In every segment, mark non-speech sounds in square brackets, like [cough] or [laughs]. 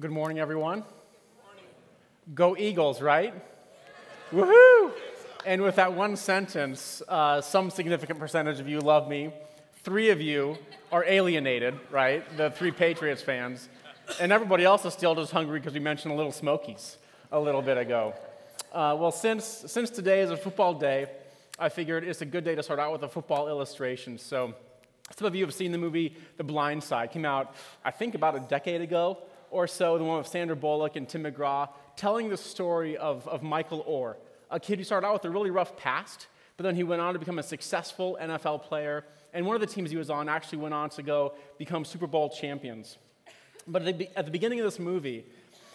Good morning, everyone. Go Eagles, right? [laughs] Woohoo! And with that one sentence, uh, some significant percentage of you love me. Three of you are alienated, right? The three Patriots fans. And everybody else is still just hungry because we mentioned the Little Smokies a little bit ago. Uh, well, since, since today is a football day, I figured it's a good day to start out with a football illustration. So, some of you have seen the movie The Blind Side. It came out, I think, about a decade ago or so, the one with Sandra Bullock and Tim McGraw, telling the story of, of Michael Oher, a kid who started out with a really rough past, but then he went on to become a successful NFL player. And one of the teams he was on actually went on to go become Super Bowl champions. But at the, at the beginning of this movie,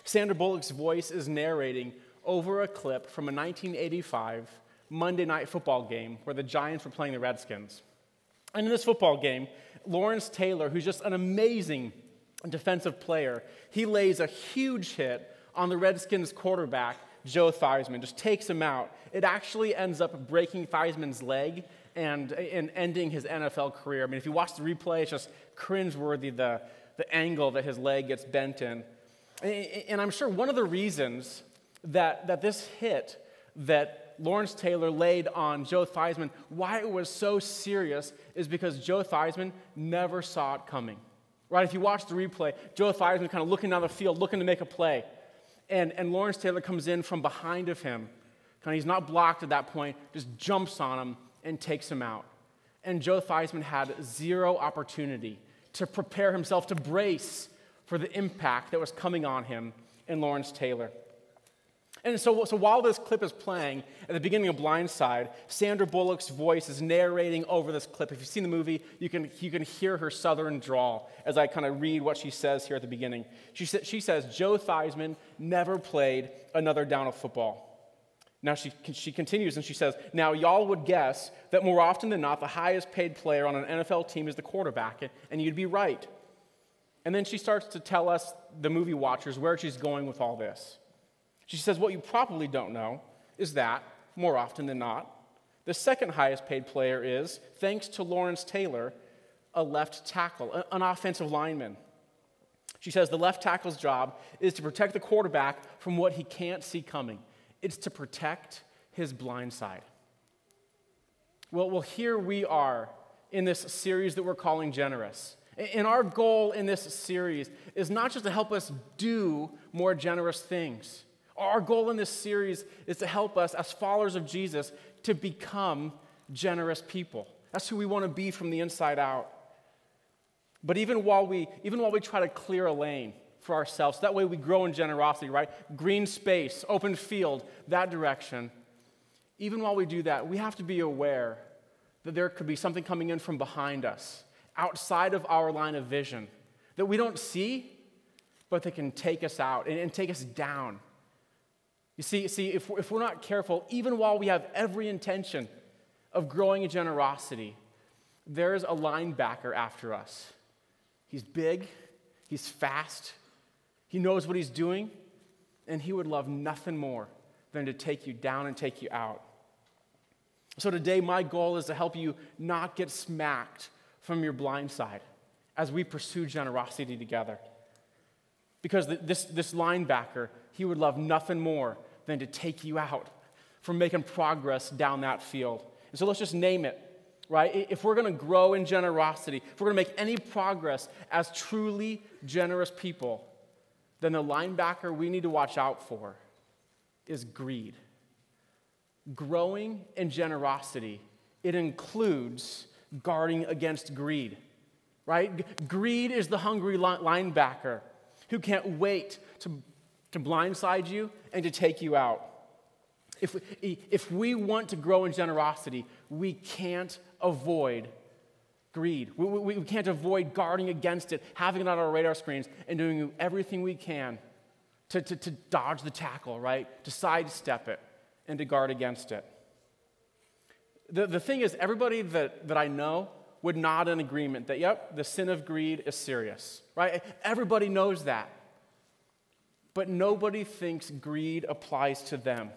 Sandra Bullock's voice is narrating over a clip from a 1985 Monday night football game where the Giants were playing the Redskins. And in this football game, Lawrence Taylor, who's just an amazing defensive player, he lays a huge hit on the Redskins quarterback, Joe Theismann, just takes him out. It actually ends up breaking Theismann's leg and, and ending his NFL career. I mean, if you watch the replay, it's just cringeworthy the, the angle that his leg gets bent in. And I'm sure one of the reasons that, that this hit that Lawrence Taylor laid on Joe Theismann, why it was so serious, is because Joe Theismann never saw it coming. Right? If you watch the replay, Joe Theismann kind of looking down the field, looking to make a play. And, and Lawrence Taylor comes in from behind of him. Kind of, he's not blocked at that point, just jumps on him and takes him out. And Joe Theismann had zero opportunity to prepare himself to brace for the impact that was coming on him in Lawrence Taylor. And so, so while this clip is playing, at the beginning of Blindside, Sandra Bullock's voice is narrating over this clip. If you've seen the movie, you can, you can hear her southern drawl as I kind of read what she says here at the beginning. She, sa- she says, Joe Theismann never played another down of football. Now she, she continues and she says, Now y'all would guess that more often than not, the highest paid player on an NFL team is the quarterback, and you'd be right. And then she starts to tell us, the movie watchers, where she's going with all this. She says, What you probably don't know is that, more often than not, the second highest paid player is, thanks to Lawrence Taylor, a left tackle, an offensive lineman. She says the left tackle's job is to protect the quarterback from what he can't see coming. It's to protect his blind side. Well, well, here we are in this series that we're calling Generous. And our goal in this series is not just to help us do more generous things. Our goal in this series is to help us, as followers of Jesus, to become generous people. That's who we want to be from the inside out. But even while we, even while we try to clear a lane for ourselves, that way we grow in generosity, right? Green space, open field, that direction. Even while we do that, we have to be aware that there could be something coming in from behind us, outside of our line of vision, that we don't see, but that can take us out and, and take us down. You see, see if, if we're not careful, even while we have every intention of growing in generosity, there's a linebacker after us. He's big, he's fast, he knows what he's doing, and he would love nothing more than to take you down and take you out. So today, my goal is to help you not get smacked from your blind side as we pursue generosity together. Because this, this linebacker, he would love nothing more than to take you out from making progress down that field. And so let's just name it, right? If we're going to grow in generosity, if we're going to make any progress as truly generous people, then the linebacker we need to watch out for is greed. Growing in generosity, it includes guarding against greed, right? Greed is the hungry linebacker who can't wait to to blindside you and to take you out. If we, if we want to grow in generosity, we can't avoid greed. We, we, we, can't avoid guarding against it, having it on our radar screens, and doing everything we can to, to, to dodge the tackle, right? To sidestep it and to guard against it. The, the thing is, everybody that, that I know would nod in agreement that, yep, the sin of greed is serious, right? Everybody knows that but nobody thinks greed applies to them.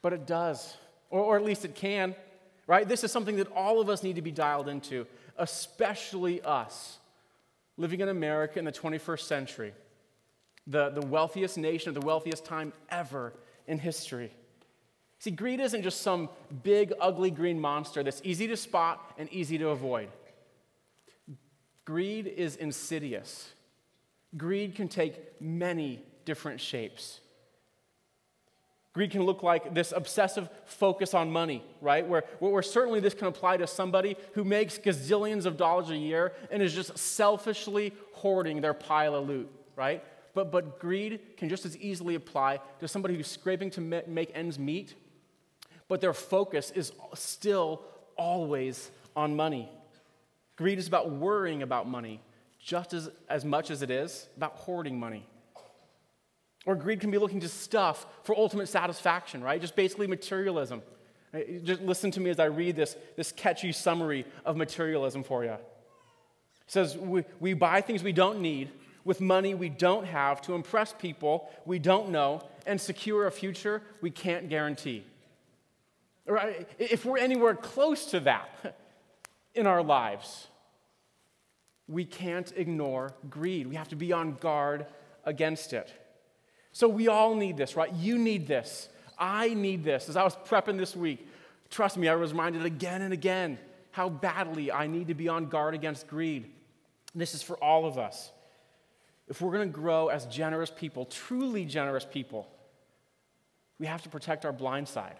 But it does, or, or at least it can, right? This is something that all of us need to be dialed into, especially us living in America in the 21st century, the, the wealthiest nation of the wealthiest time ever in history. See, greed isn't just some big, ugly green monster that's easy to spot and easy to avoid. Greed is insidious. Greed can take many different shapes. Greed can look like this obsessive focus on money, right? Where, where certainly this can apply to somebody who makes gazillions of dollars a year and is just selfishly hoarding their pile of loot, right? But, but greed can just as easily apply to somebody who's scraping to make ends meet, but their focus is still always on money. Greed is about worrying about money just as, as much as it is about hoarding money. Or greed can be looking to stuff for ultimate satisfaction, right? Just basically materialism. Just listen to me as I read this, this catchy summary of materialism for you. It says, we, we buy things we don't need with money we don't have to impress people we don't know and secure a future we can't guarantee. Right? If we're anywhere close to that [laughs] in our lives, we can't ignore greed. We have to be on guard against it. So we all need this, right? You need this. I need this. As I was prepping this week, trust me, I was reminded again and again how badly I need to be on guard against greed. This is for all of us. If we're going to grow as generous people, truly generous people, we have to protect our blind side.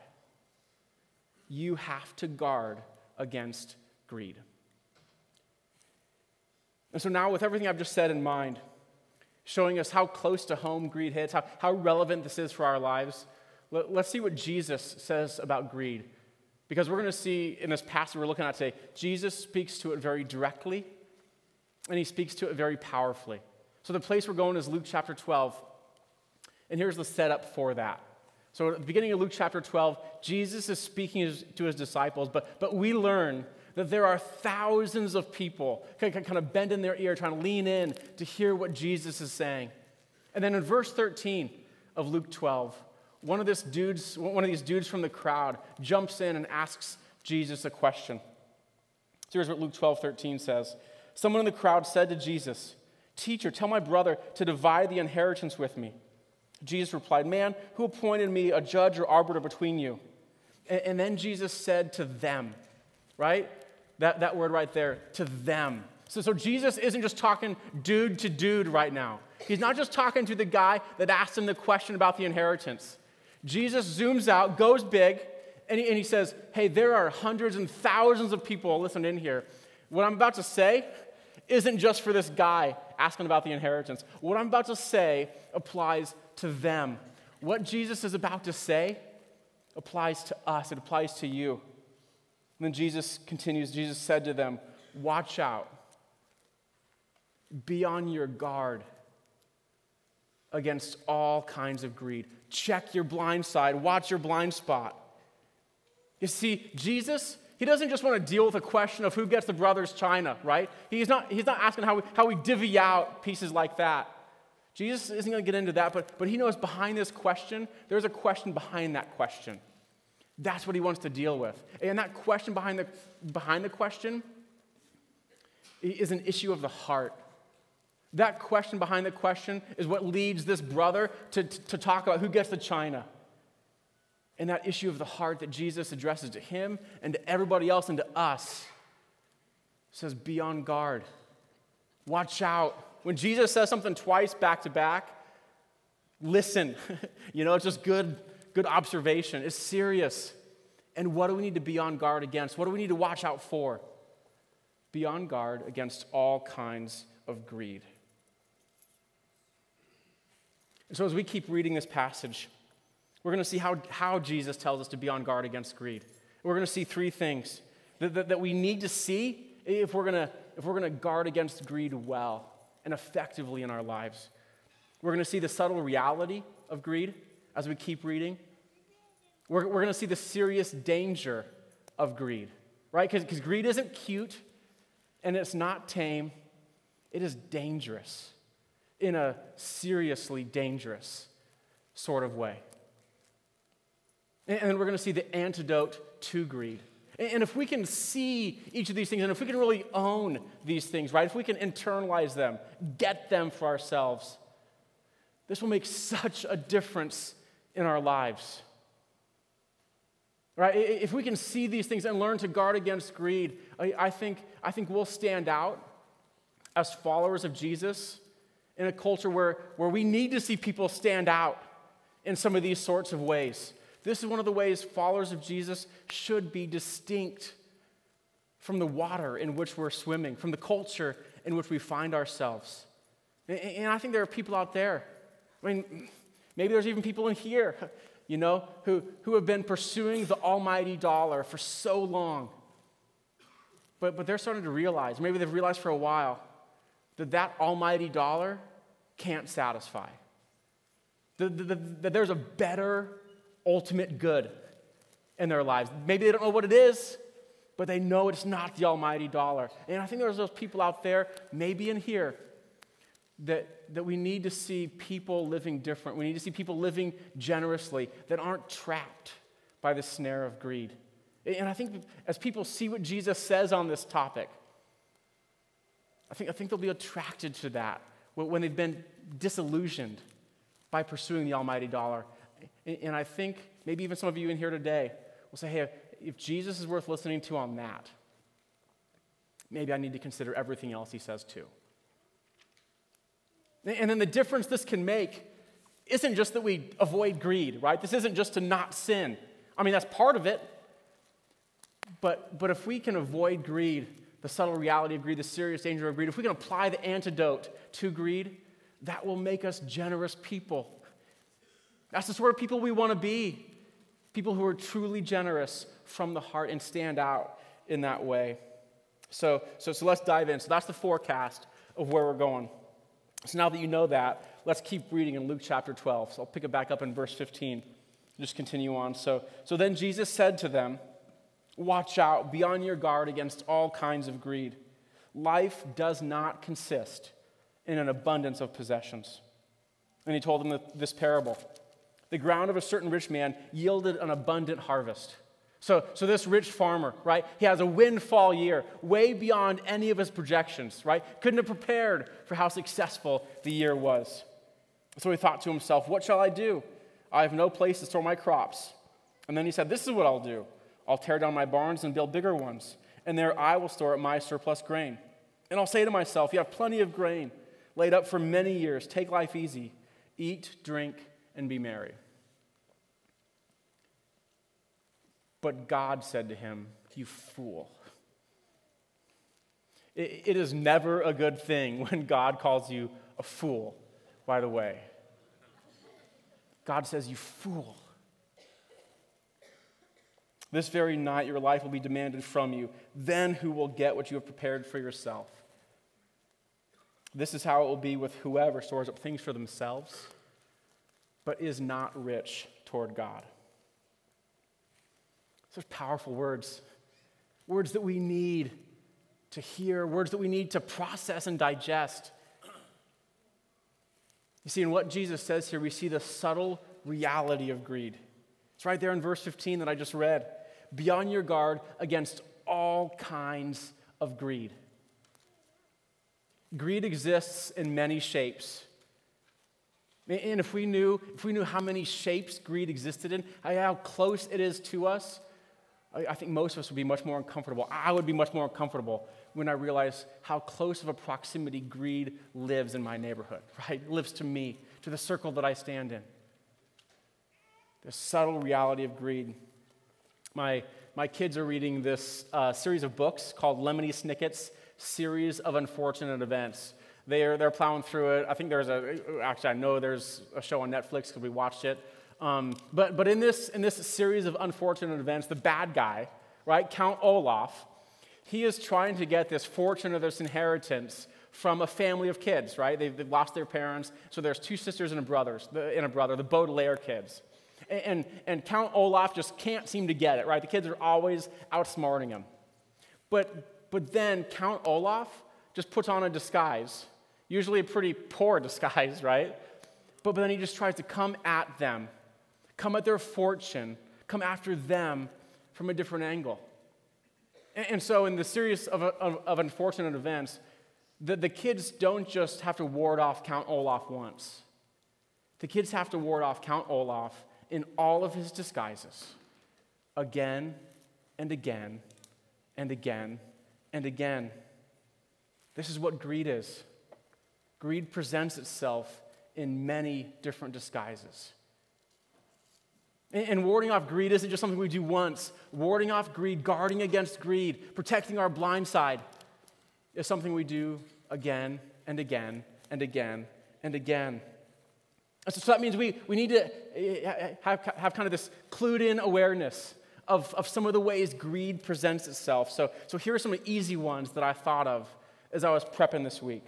You have to guard against greed. And so now, with everything I've just said in mind, showing us how close to home greed hits, how, how relevant this is for our lives, let, us see what Jesus says about greed. Because we're going to see in this passage we're looking at today, Jesus speaks to it very directly, and he speaks to it very powerfully. So the place we're going is Luke chapter 12. And here's the setup for that. So at the beginning of Luke chapter 12, Jesus is speaking to his disciples, but, but we learn that there are thousands of people kind of bending their ear, trying to lean in to hear what Jesus is saying. And then in verse 13 of Luke 12, one of, this dudes, one of these dudes from the crowd jumps in and asks Jesus a question. So here's what Luke 12, 13 says. Someone in the crowd said to Jesus, Teacher, tell my brother to divide the inheritance with me. Jesus replied, Man, who appointed me a judge or arbiter between you? And, and then Jesus said to them, right? That, that word right there, to them. So, so Jesus isn't just talking dude to dude right now. He's not just talking to the guy that asked him the question about the inheritance. Jesus zooms out, goes big, and he, and he says, Hey, there are hundreds and thousands of people listening in here. What I'm about to say isn't just for this guy asking about the inheritance. What I'm about to say applies to them. What Jesus is about to say applies to us, it applies to you. Then Jesus continues Jesus said to them, Watch out, be on your guard against all kinds of greed. Check your blind side, watch your blind spot. You see, Jesus, he doesn't just want to deal with a question of who gets the brother's china, right? He's not, he's not asking how we, how we divvy out pieces like that. Jesus isn't going to get into that, but, but he knows behind this question, there's a question behind that question. That's what he wants to deal with. And that question behind the, behind the question is an issue of the heart. That question behind the question is what leads this brother to, to talk about who gets the china. And that issue of the heart that Jesus addresses to him and to everybody else and to us says, Be on guard. Watch out. When Jesus says something twice back to back, listen. [laughs] you know, it's just good good observation. It's serious. And what do we need to be on guard against? What do we need to watch out for? Be on guard against all kinds of greed. And so, as we keep reading this passage, we're going to see how, how Jesus tells us to be on guard against greed. We're going to see three things that, that, that we need to see if we're going to, if we're going to guard against greed well and effectively in our lives. We're going to see the subtle reality of greed as we keep reading. We're, we're going to see the serious danger of greed, right? Because greed isn't cute and it's not tame, it is dangerous in a seriously dangerous sort of way. And, and we're going to see the antidote to greed. And if we can see each of these things, and if we can really own these things, right? If we can internalize them, get them for ourselves, This will make such a difference in our lives. Right? If we can see these things and learn to guard against greed, I think, I think we'll stand out as followers of Jesus in a culture where, where we need to see people stand out in some of these sorts of ways. This is one of the ways followers of Jesus should be distinct from the water in which we're swimming, from the culture in which we find ourselves. And, I think there are people out there, I mean, maybe there's even people in here, you know, who, who have been pursuing the almighty dollar for so long. But, but they're starting to realize, maybe they've realized for a while, that that almighty dollar can't satisfy. That, that, that there's a better ultimate good in their lives. Maybe they don't know what it is, but they know it's not the almighty dollar. And I think there's those people out there, maybe in here, that, that we need to see people living different. We need to see people living generously that aren't trapped by the snare of greed. And I think as people see what Jesus says on this topic, I think, I think they'll be attracted to that when they've been disillusioned by pursuing the almighty dollar. And I think maybe even some of you in here today will say, hey, if Jesus is worth listening to on that, maybe I need to consider everything else he says too. And then the difference this can make isn't just that we avoid greed, right? This isn't just to not sin. I mean, that's part of it. But, but if we can avoid greed, the subtle reality of greed, the serious danger of greed, if we can apply the antidote to greed, that will make us generous people. That's the sort of people we want to be. People who are truly generous from the heart and stand out in that way. So, so, so let's dive in. So that's the forecast of where we're going. So now that you know that, let's keep reading in Luke chapter 12. So I'll pick it back up in verse 15. Just continue on. So, so then Jesus said to them, Watch out, be on your guard against all kinds of greed. Life does not consist in an abundance of possessions. And he told them this parable The ground of a certain rich man yielded an abundant harvest. So, so this rich farmer, right, he has a windfall year, way beyond any of his projections, right? Couldn't have prepared for how successful the year was. So he thought to himself, What shall I do? I have no place to store my crops. And then he said, This is what I'll do I'll tear down my barns and build bigger ones, and there I will store up my surplus grain. And I'll say to myself, You have plenty of grain laid up for many years. Take life easy, eat, drink, and be merry. But God said to him, You fool. It is never a good thing when God calls you a fool, by the way. God says, You fool. This very night your life will be demanded from you. Then who will get what you have prepared for yourself? This is how it will be with whoever stores up things for themselves, but is not rich toward God. Such powerful words. Words that we need to hear, words that we need to process and digest. You see, in what Jesus says here, we see the subtle reality of greed. It's right there in verse 15 that I just read. Be on your guard against all kinds of greed. Greed exists in many shapes. And if we knew, if we knew how many shapes greed existed in, how close it is to us, I think most of us would be much more uncomfortable. I would be much more uncomfortable when I realize how close of a proximity greed lives in my neighborhood, [laughs] right? Lives to me, to the circle that I stand in. The subtle reality of greed. My, my kids are reading this uh, series of books called Lemony Snicket's Series of Unfortunate Events. They're, they're plowing through it. I think there's a, actually, I know there's a show on Netflix because we watched it. Um, but but in, this, in this series of unfortunate events, the bad guy, right, Count Olaf, he is trying to get this fortune or this inheritance from a family of kids, right? They've, they've lost their parents. So there's two sisters and a, brothers, and a brother, the Baudelaire kids. And, and, Count Olaf just can't seem to get it, right? The kids are always outsmarting him. But, but then Count Olaf just puts on a disguise, usually a pretty poor [laughs] disguise, right? But, but then he just tries to come at them come at their fortune, come after them from a different angle. And, and so, in the series of, of, of unfortunate events, the, the kids don't just have to ward off Count Olaf once. the kids have to ward off Count Olaf in all of his disguises again and again and again and again. This is what greed is. Greed presents itself in many different disguises. And warding off greed isn't just something we do once. Warding off greed, guarding against greed, protecting our blind side is something we do again and again and again and again. So that means we, we need to eh, have, have kind of this clued in awareness of, of some of the ways greed presents itself. So, so here are some of the easy ones that I thought of as I was prepping this week.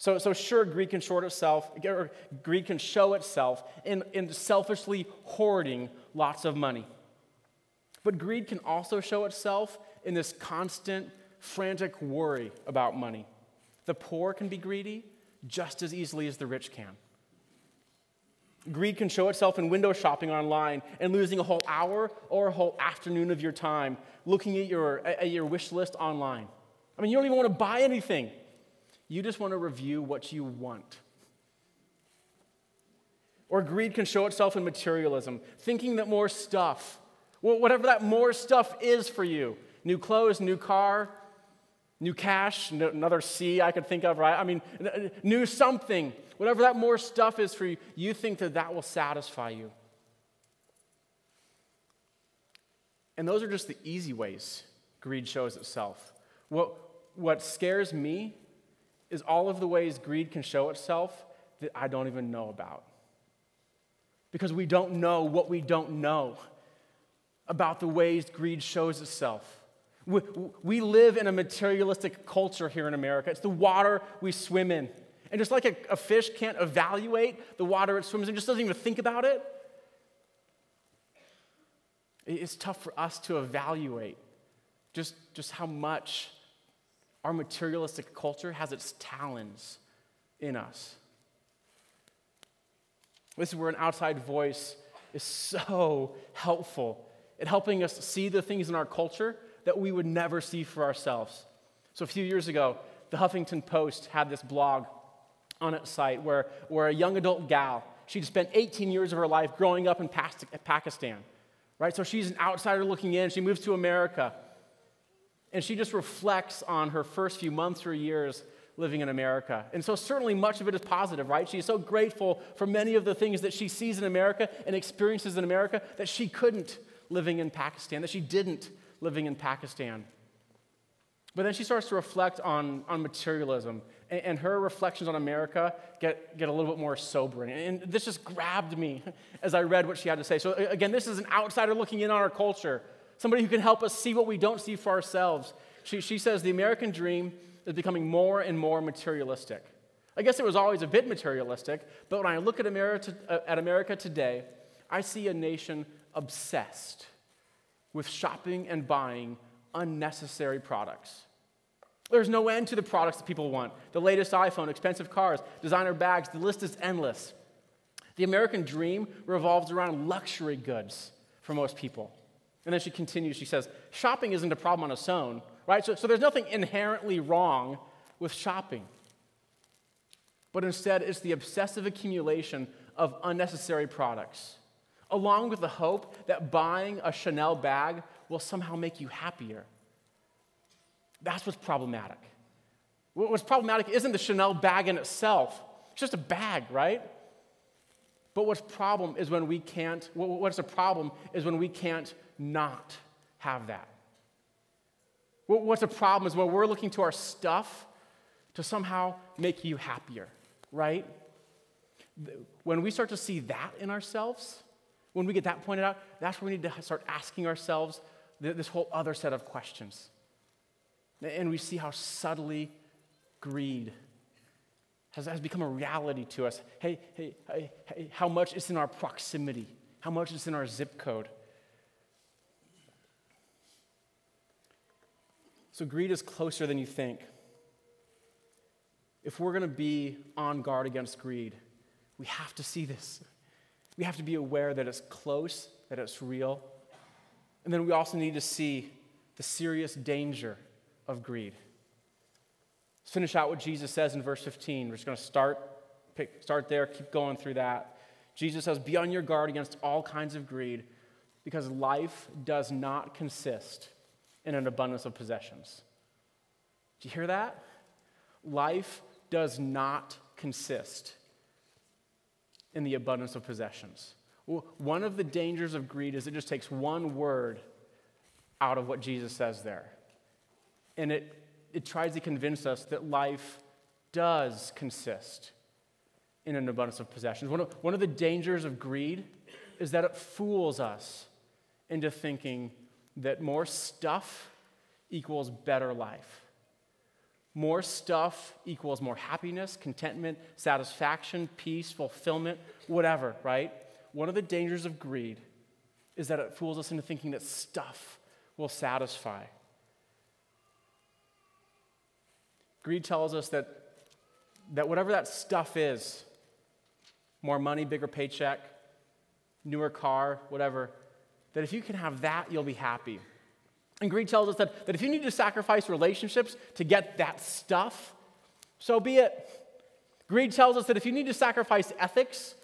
So, so sure, greed can short itself, or greed can show itself in, in selfishly hoarding lots of money. But greed can also show itself in this constant, frantic worry about money. The poor can be greedy just as easily as the rich can. Greed can show itself in window shopping online and losing a whole hour or a whole afternoon of your time looking at your, at your wish list online. I mean, you don't even want to buy anything. You just want to review what you want. Or greed can show itself in materialism, thinking that more stuff, whatever that more stuff is for you new clothes, new car, new cash, another C I could think of, right? I mean, new something, whatever that more stuff is for you, you think that that will satisfy you. And those are just the easy ways greed shows itself. What, what scares me is all of the ways greed can show itself that I don't even know about. Because we don't know what we don't know about the ways greed shows itself. We, we live in a materialistic culture here in America. It's the water we swim in. And just like a, a fish can't evaluate the water it swims in, just doesn't even think about it, it's tough for us to evaluate just, just how much our materialistic culture has its talons in us. This is where an outside voice is so helpful at helping us see the things in our culture that we would never see for ourselves. So, a few years ago, the Huffington Post had this blog on its site where, where a young adult gal, she'd spent 18 years of her life growing up in Pakistan, right? So, she's an outsider looking in. She moves to America. And she just reflects on her first few months or years living in America. And so, certainly, much of it is positive, right? She's so grateful for many of the things that she sees in America and experiences in America that she couldn't living in Pakistan, that she didn't living in Pakistan. But then she starts to reflect on, on materialism, and, and, her reflections on America get, get a little bit more sobering. And this just grabbed me [laughs] as I read what she had to say. So, again, this is an outsider looking in on our culture somebody who can help us see what we don't see for ourselves. She, she says the American dream is becoming more and more materialistic. I guess it was always a bit materialistic, but when I look at America, uh, at America today, I see a nation obsessed with shopping and buying unnecessary products. There's no end to the products that people want the latest iPhone, expensive cars, designer bags, the list is endless. The American dream revolves around luxury goods for most people. And then she continues, she says, shopping isn't a problem on its own, right? So, so there's nothing inherently wrong with shopping. But instead, it's the obsessive accumulation of unnecessary products, along with the hope that buying a Chanel bag will somehow make you happier. That's what's problematic. What's problematic isn't the Chanel bag in itself, it's just a bag, right? But what's problem is when we can't, what's a problem is when we can't not have that. What's a problem is when we're looking to our stuff to somehow make you happier, right? When we start to see that in ourselves, when we get that pointed out, that's where we need to start asking ourselves this whole other set of questions. And we see how subtly greed has, has become a reality to us. Hey, hey, hey, hey, how much is in our proximity? How much is in our zip code? So, greed is closer than you think. If we're going to be on guard against greed, we have to see this. We have to be aware that it's close, that it's real. And then we also need to see the serious danger of greed. Let's finish out what Jesus says in verse 15. We're just going to start, pick, start there, keep going through that. Jesus says, Be on your guard against all kinds of greed because life does not consist in an abundance of possessions. Do you hear that? Life does not consist in the abundance of possessions. One of the dangers of greed is it just takes one word out of what Jesus says there. And it, it tries to convince us that life does consist in an abundance of possessions. One of, one of the dangers of greed is that it fools us into thinking that more stuff equals better life. More stuff equals more happiness, contentment, satisfaction, peace, fulfillment, whatever, right? One of the dangers of greed is that it fools us into thinking that stuff will satisfy. Greed tells us that, that whatever that stuff is more money, bigger paycheck, newer car, whatever that if you can have that, you'll be happy. And greed tells us that, that if you need to sacrifice relationships to get that stuff, so be it. Greed tells us that if you need to sacrifice ethics,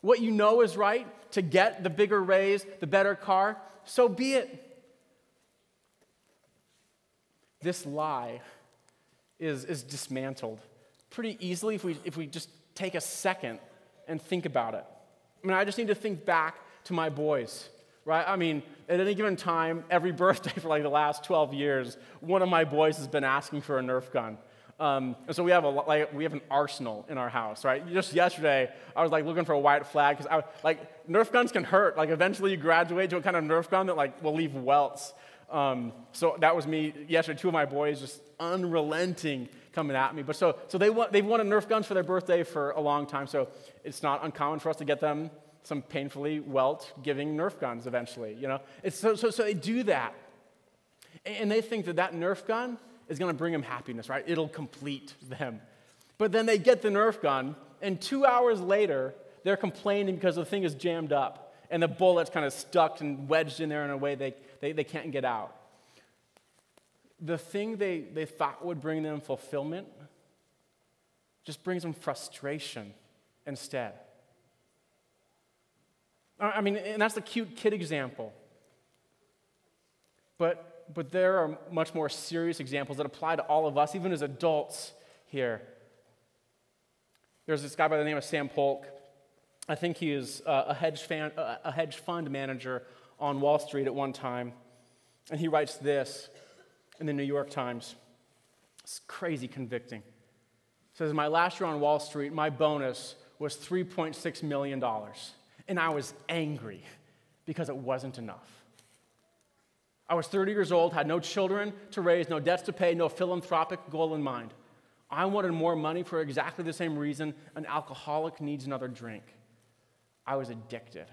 what you know is right, to get the bigger raise, the better car, so be it. This lie is, is dismantled pretty easily if we, if we just take a second and think about it. I mean, I just need to think back to my boys right? I mean, at any given time, every [laughs] birthday for like the last 12 years, one of my boys has been asking for a Nerf gun. Um, and so we have a like we have an arsenal in our house, right? Just yesterday, I was like looking for a white flag because I like Nerf guns can hurt. Like eventually, you graduate to a kind of Nerf gun that like will leave welts. Um, so that was me yesterday. Two of my boys just unrelenting coming at me. But so so they want they've wanted Nerf guns for their birthday for a long time. So it's not uncommon for us to get them some painfully welt giving Nerf guns eventually, you know? It's so, so, so they do that. And they think that that Nerf gun is going to bring them happiness, right? It'll complete them. But then they get the Nerf gun, and two hours later, they're complaining because the thing is jammed up and the bullet's kind of stuck and wedged in there in a way they, they, they can't get out. The thing they, they thought would bring them fulfillment just brings them frustration instead. I mean, and that's the cute kid example. But, but there are much more serious examples that apply to all of us, even as adults here. There's this guy by the name of Sam Polk. I think he is uh, a hedge, fan, uh, a hedge fund manager on Wall Street at one time. And he writes this in the New York Times. It's crazy convicting. It says, My last year on Wall Street, my bonus was $3.6 million and I was angry because it wasn't enough. I was 30 years old, had no children to raise, no debts to pay, no philanthropic goal in mind. I wanted more money for exactly the same reason an alcoholic needs another drink. I was addicted.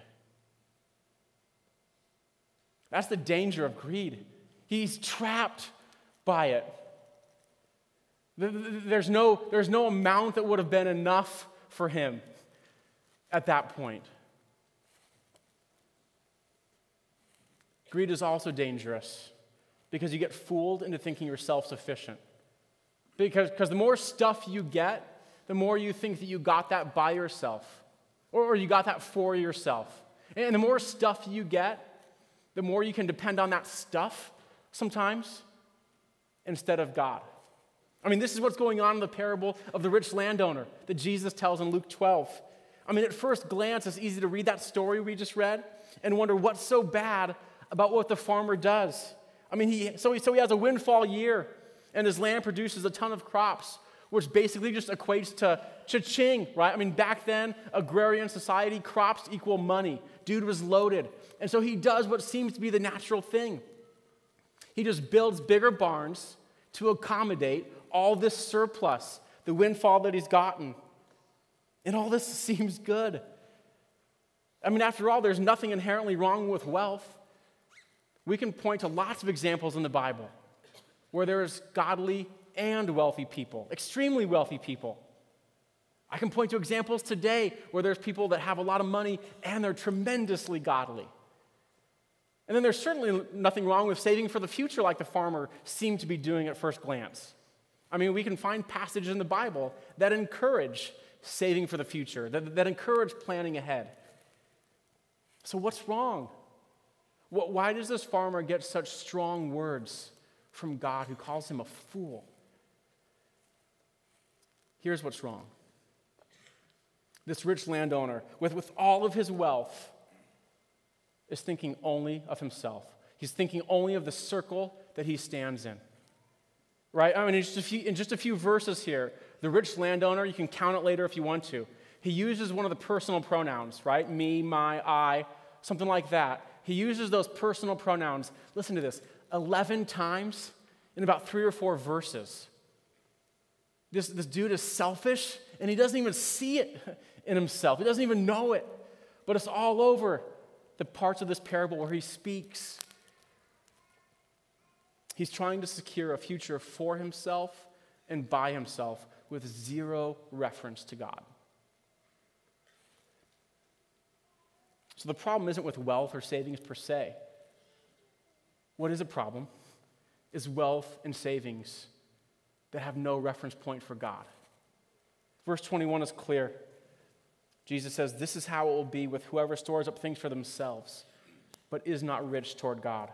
That's the danger of greed. He's trapped by it. There's no, there's no amount that would have been enough for him at that point. Greed is also dangerous because you get fooled into thinking you're self sufficient. Because, because the more stuff you get, the more you think that you got that by yourself or, or you got that for yourself. And the more stuff you get, the more you can depend on that stuff sometimes instead of God. I mean, this is what's going on in the parable of the rich landowner that Jesus tells in Luke 12. I mean, at first glance, it's easy to read that story we just read and wonder what's so bad about what the farmer does. I mean, he, so, he, so he has a windfall year, and his land produces a ton of crops, which basically just equates to cha-ching, right? I mean, back then, agrarian society, crops equal money. Dude was loaded. And so he does what seems to be the natural thing. He just builds bigger barns to accommodate all this surplus, the windfall that he's gotten. And all this [laughs] seems good. I mean, after all, there's nothing inherently wrong with wealth. We can point to lots of examples in the Bible where there's godly and wealthy people, extremely wealthy people. I can point to examples today where there's people that have a lot of money and they're tremendously godly. And then there's certainly nothing wrong with saving for the future like the farmer seemed to be doing at first glance. I mean, we can find passages in the Bible that encourage saving for the future, that, that encourage planning ahead. So, what's wrong? Why does this farmer get such strong words from God who calls him a fool? Here's what's wrong this rich landowner, with, with all of his wealth, is thinking only of himself. He's thinking only of the circle that he stands in. Right? I mean, in just, a few, in just a few verses here, the rich landowner, you can count it later if you want to, he uses one of the personal pronouns, right? Me, my, I, something like that. He uses those personal pronouns, listen to this, 11 times in about three or four verses. This, this dude is selfish and he doesn't even see it [laughs] in himself. He doesn't even know it. But it's all over the parts of this parable where he speaks. He's trying to secure a future for himself and by himself with zero reference to God. So the problem isn't with wealth or savings per se. What is a problem is wealth and savings that have no reference point for God. Verse 21 is clear. Jesus says, This is how it will be with whoever stores up things for themselves, but is not rich toward God.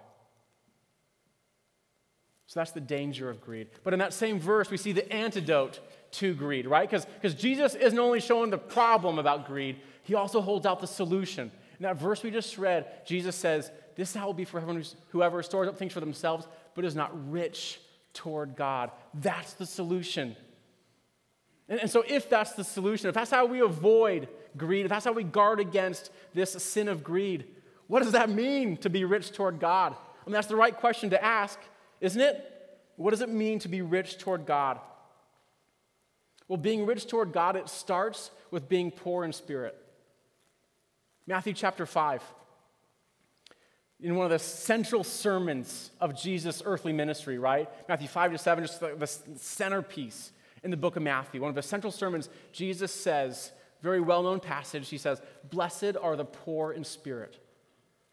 So that's the danger of greed. But in that same verse, we see the antidote to greed, right? Because Jesus isn't only showing the problem about greed, he also holds out the solution. In that verse we just read, Jesus says, This is how it will be for everyone whoever stores up things for themselves, but is not rich toward God. That's the solution. And, and so, if that's the solution, if that's how we avoid greed, if that's how we guard against this sin of greed, what does that mean to be rich toward God? I mean, that's the right question to ask, isn't it? What does it mean to be rich toward God? Well, being rich toward God, it starts with being poor in spirit. Matthew chapter 5. In one of the central sermons of Jesus' earthly ministry, right? Matthew 5 to 7, just the, the centerpiece in the book of Matthew. One of the central sermons, Jesus says, very well known passage, he says, Blessed are the poor in spirit,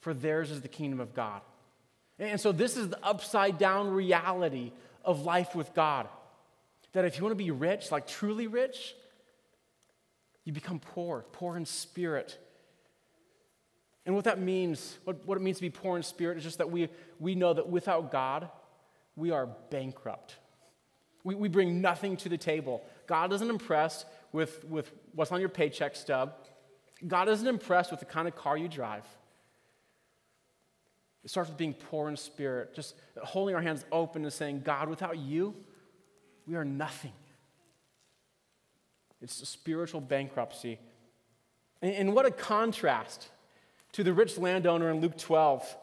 for theirs is the kingdom of God. And so, this is the upside down reality of life with God. That if you want to be rich, like truly rich, you become poor, poor in spirit. And what that means, what, what it means to be poor in spirit, is just that we, we know that without God, we are bankrupt. We, we bring nothing to the table. God isn't impressed with, with what's on your paycheck stub. God isn't impressed with the kind of car you drive. It starts with being poor in spirit, just holding our hands open and saying, God, without you, we are nothing. It's a spiritual bankruptcy. And, and what a contrast to the rich landowner in Luke 12.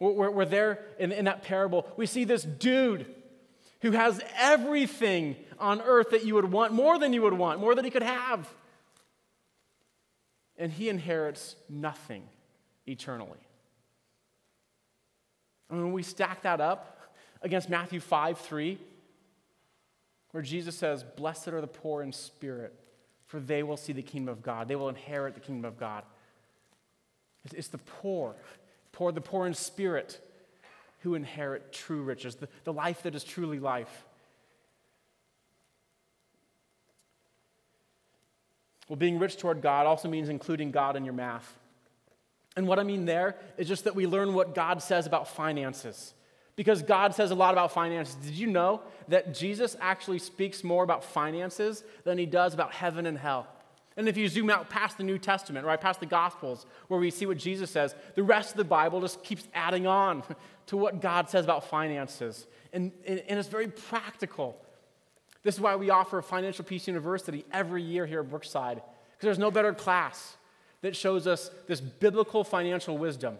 We're, we're there in, in that parable. We see this dude who has everything on earth that you would want, more than you would want, more than he could have. And he inherits nothing eternally. And when we stack that up against Matthew 5 3, where Jesus says, Blessed are the poor in spirit, for they will see the kingdom of God. They will inherit the kingdom of God. It's the poor, poor, the poor in spirit who inherit true riches, the, the life that is truly life. Well, being rich toward God also means including God in your math. And what I mean there is just that we learn what God says about finances. Because God says a lot about finances. Did you know that Jesus actually speaks more about finances than he does about heaven and hell? And if you zoom out past the New Testament, right, past the Gospels, where we see what Jesus says, the rest of the Bible just keeps adding on [laughs] to what God says about finances. And, and, and it's very practical. This is why we offer Financial Peace University every year here at Brookside, because there's no better class that shows us this biblical financial wisdom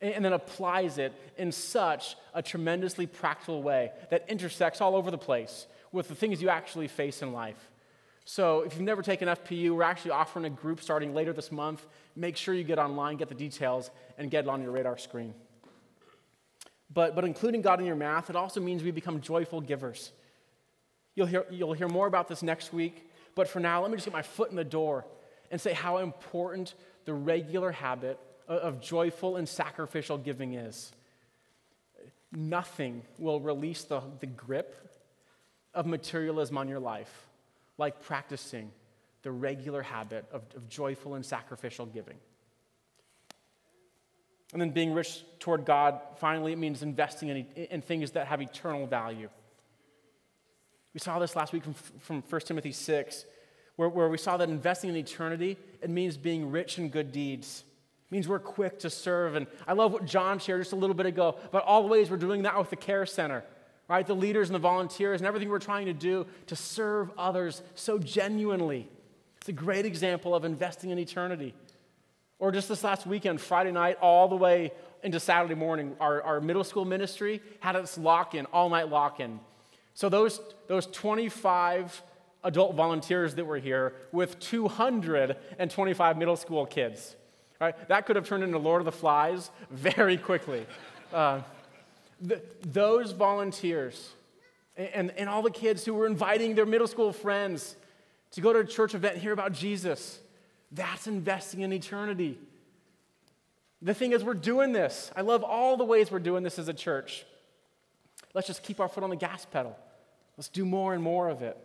and, and then applies it in such a tremendously practical way that intersects all over the place with the things you actually face in life. So, if you've never taken FPU, we're actually offering a group starting later this month. Make sure you get online, get the details, and get it on your radar screen. But, but including God in your math, it also means we become joyful givers. You'll hear, you'll hear more about this next week, but for now, let me just get my foot in the door and say how important the regular habit of, joyful and sacrificial giving is. Nothing will release the, the grip of materialism on your life like practicing the regular habit of, of joyful and sacrificial giving. And then being rich toward God, finally, it means investing in, in things that have eternal value. We saw this last week from, from 1 Timothy 6, where, where we saw that investing in eternity, it means being rich in good deeds. It means we're quick to serve. And I love what John shared just a little bit ago about all the ways we're doing that with the Care Center, right? The leaders and the volunteers and everything we're trying to do to serve others so genuinely. It's a great example of investing in eternity. Or just this last weekend, Friday night, all the way into Saturday morning, our, our middle school ministry had its lock in, all night lock in. So those, those 25 adult volunteers that were here with 225 middle school kids. Right? That could have turned into Lord of the Flies very quickly. Uh, those volunteers and, and all the kids who were inviting their middle school friends to go to a church event and hear about Jesus, that's investing in eternity. The thing is, we're doing this. I love all the ways we're doing this as a church. Let's just keep our foot on the gas pedal. Let's do more and more of it.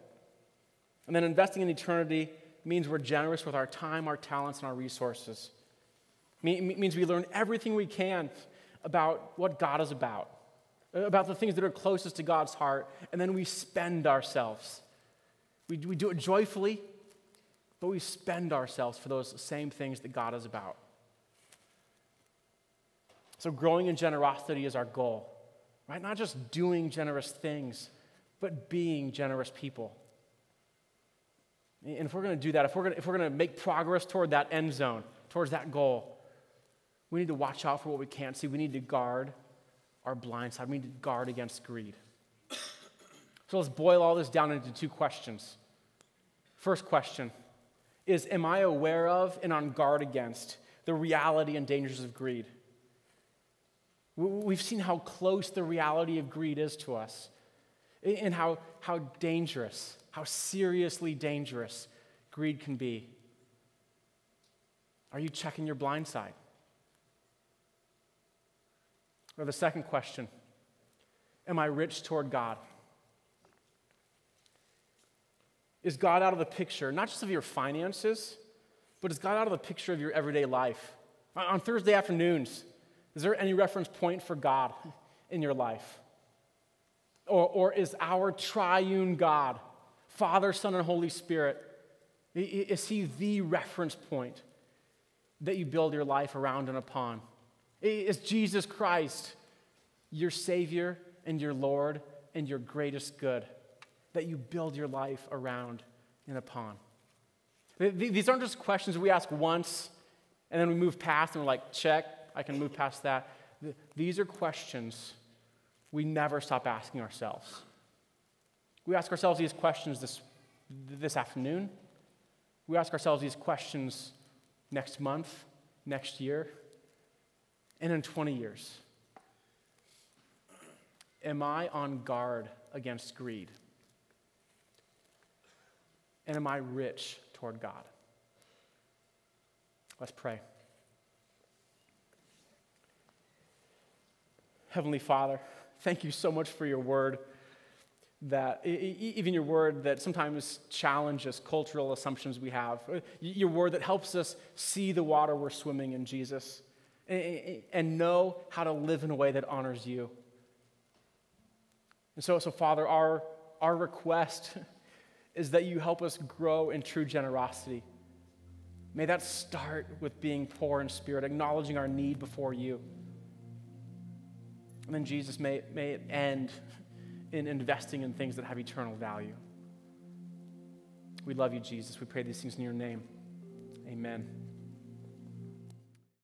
And then investing in eternity means we're generous with our time, our talents, and our resources. It means we learn everything we can about what God is about, about the things that are closest to God's heart, and then we spend ourselves. We, we do it joyfully, but we spend ourselves for those same things that God is about. So, growing in generosity is our goal, right? Not just doing generous things, but being generous people. And if we're going to do that, if we're going to, if we're going to make progress toward that end zone, towards that goal, we need to watch out for what we can't see. We need to guard our blind side. We need to guard against greed. So let's boil all this down into two questions. First question is Am I aware of and on guard against the reality and dangers of greed? We've seen how close the reality of greed is to us and how, how dangerous, how seriously dangerous greed can be. Are you checking your blind side? Or the second question Am I rich toward God? Is God out of the picture, not just of your finances, but is God out of the picture of your everyday life? On Thursday afternoons, is there any reference point for God in your life? Or, or is our triune God, Father, Son, and Holy Spirit, is He the reference point that you build your life around and upon? Is Jesus Christ your Savior and your Lord and your greatest good that you build your life around and upon? These aren't just questions we ask once and then we move past and we're like, check, I can move past that. These are questions we never stop asking ourselves. We ask ourselves these questions this, this afternoon. We ask ourselves these questions next month, next year, and in 20 years. Am I on guard against greed? And am I rich toward God? Let's pray. Heavenly Father, thank you so much for your word that even your word that sometimes challenges cultural assumptions we have, uh, your word that helps us see the water we're swimming in, Jesus, and know how to live in a way that honors you. And so, so Father, our, our request [laughs] is that you help us grow in true generosity. May that start with being poor in spirit, acknowledging our need before you. And then, Jesus, may, may it end [laughs] in investing in things that have eternal value. We love you, Jesus. We pray these things in your name. Amen.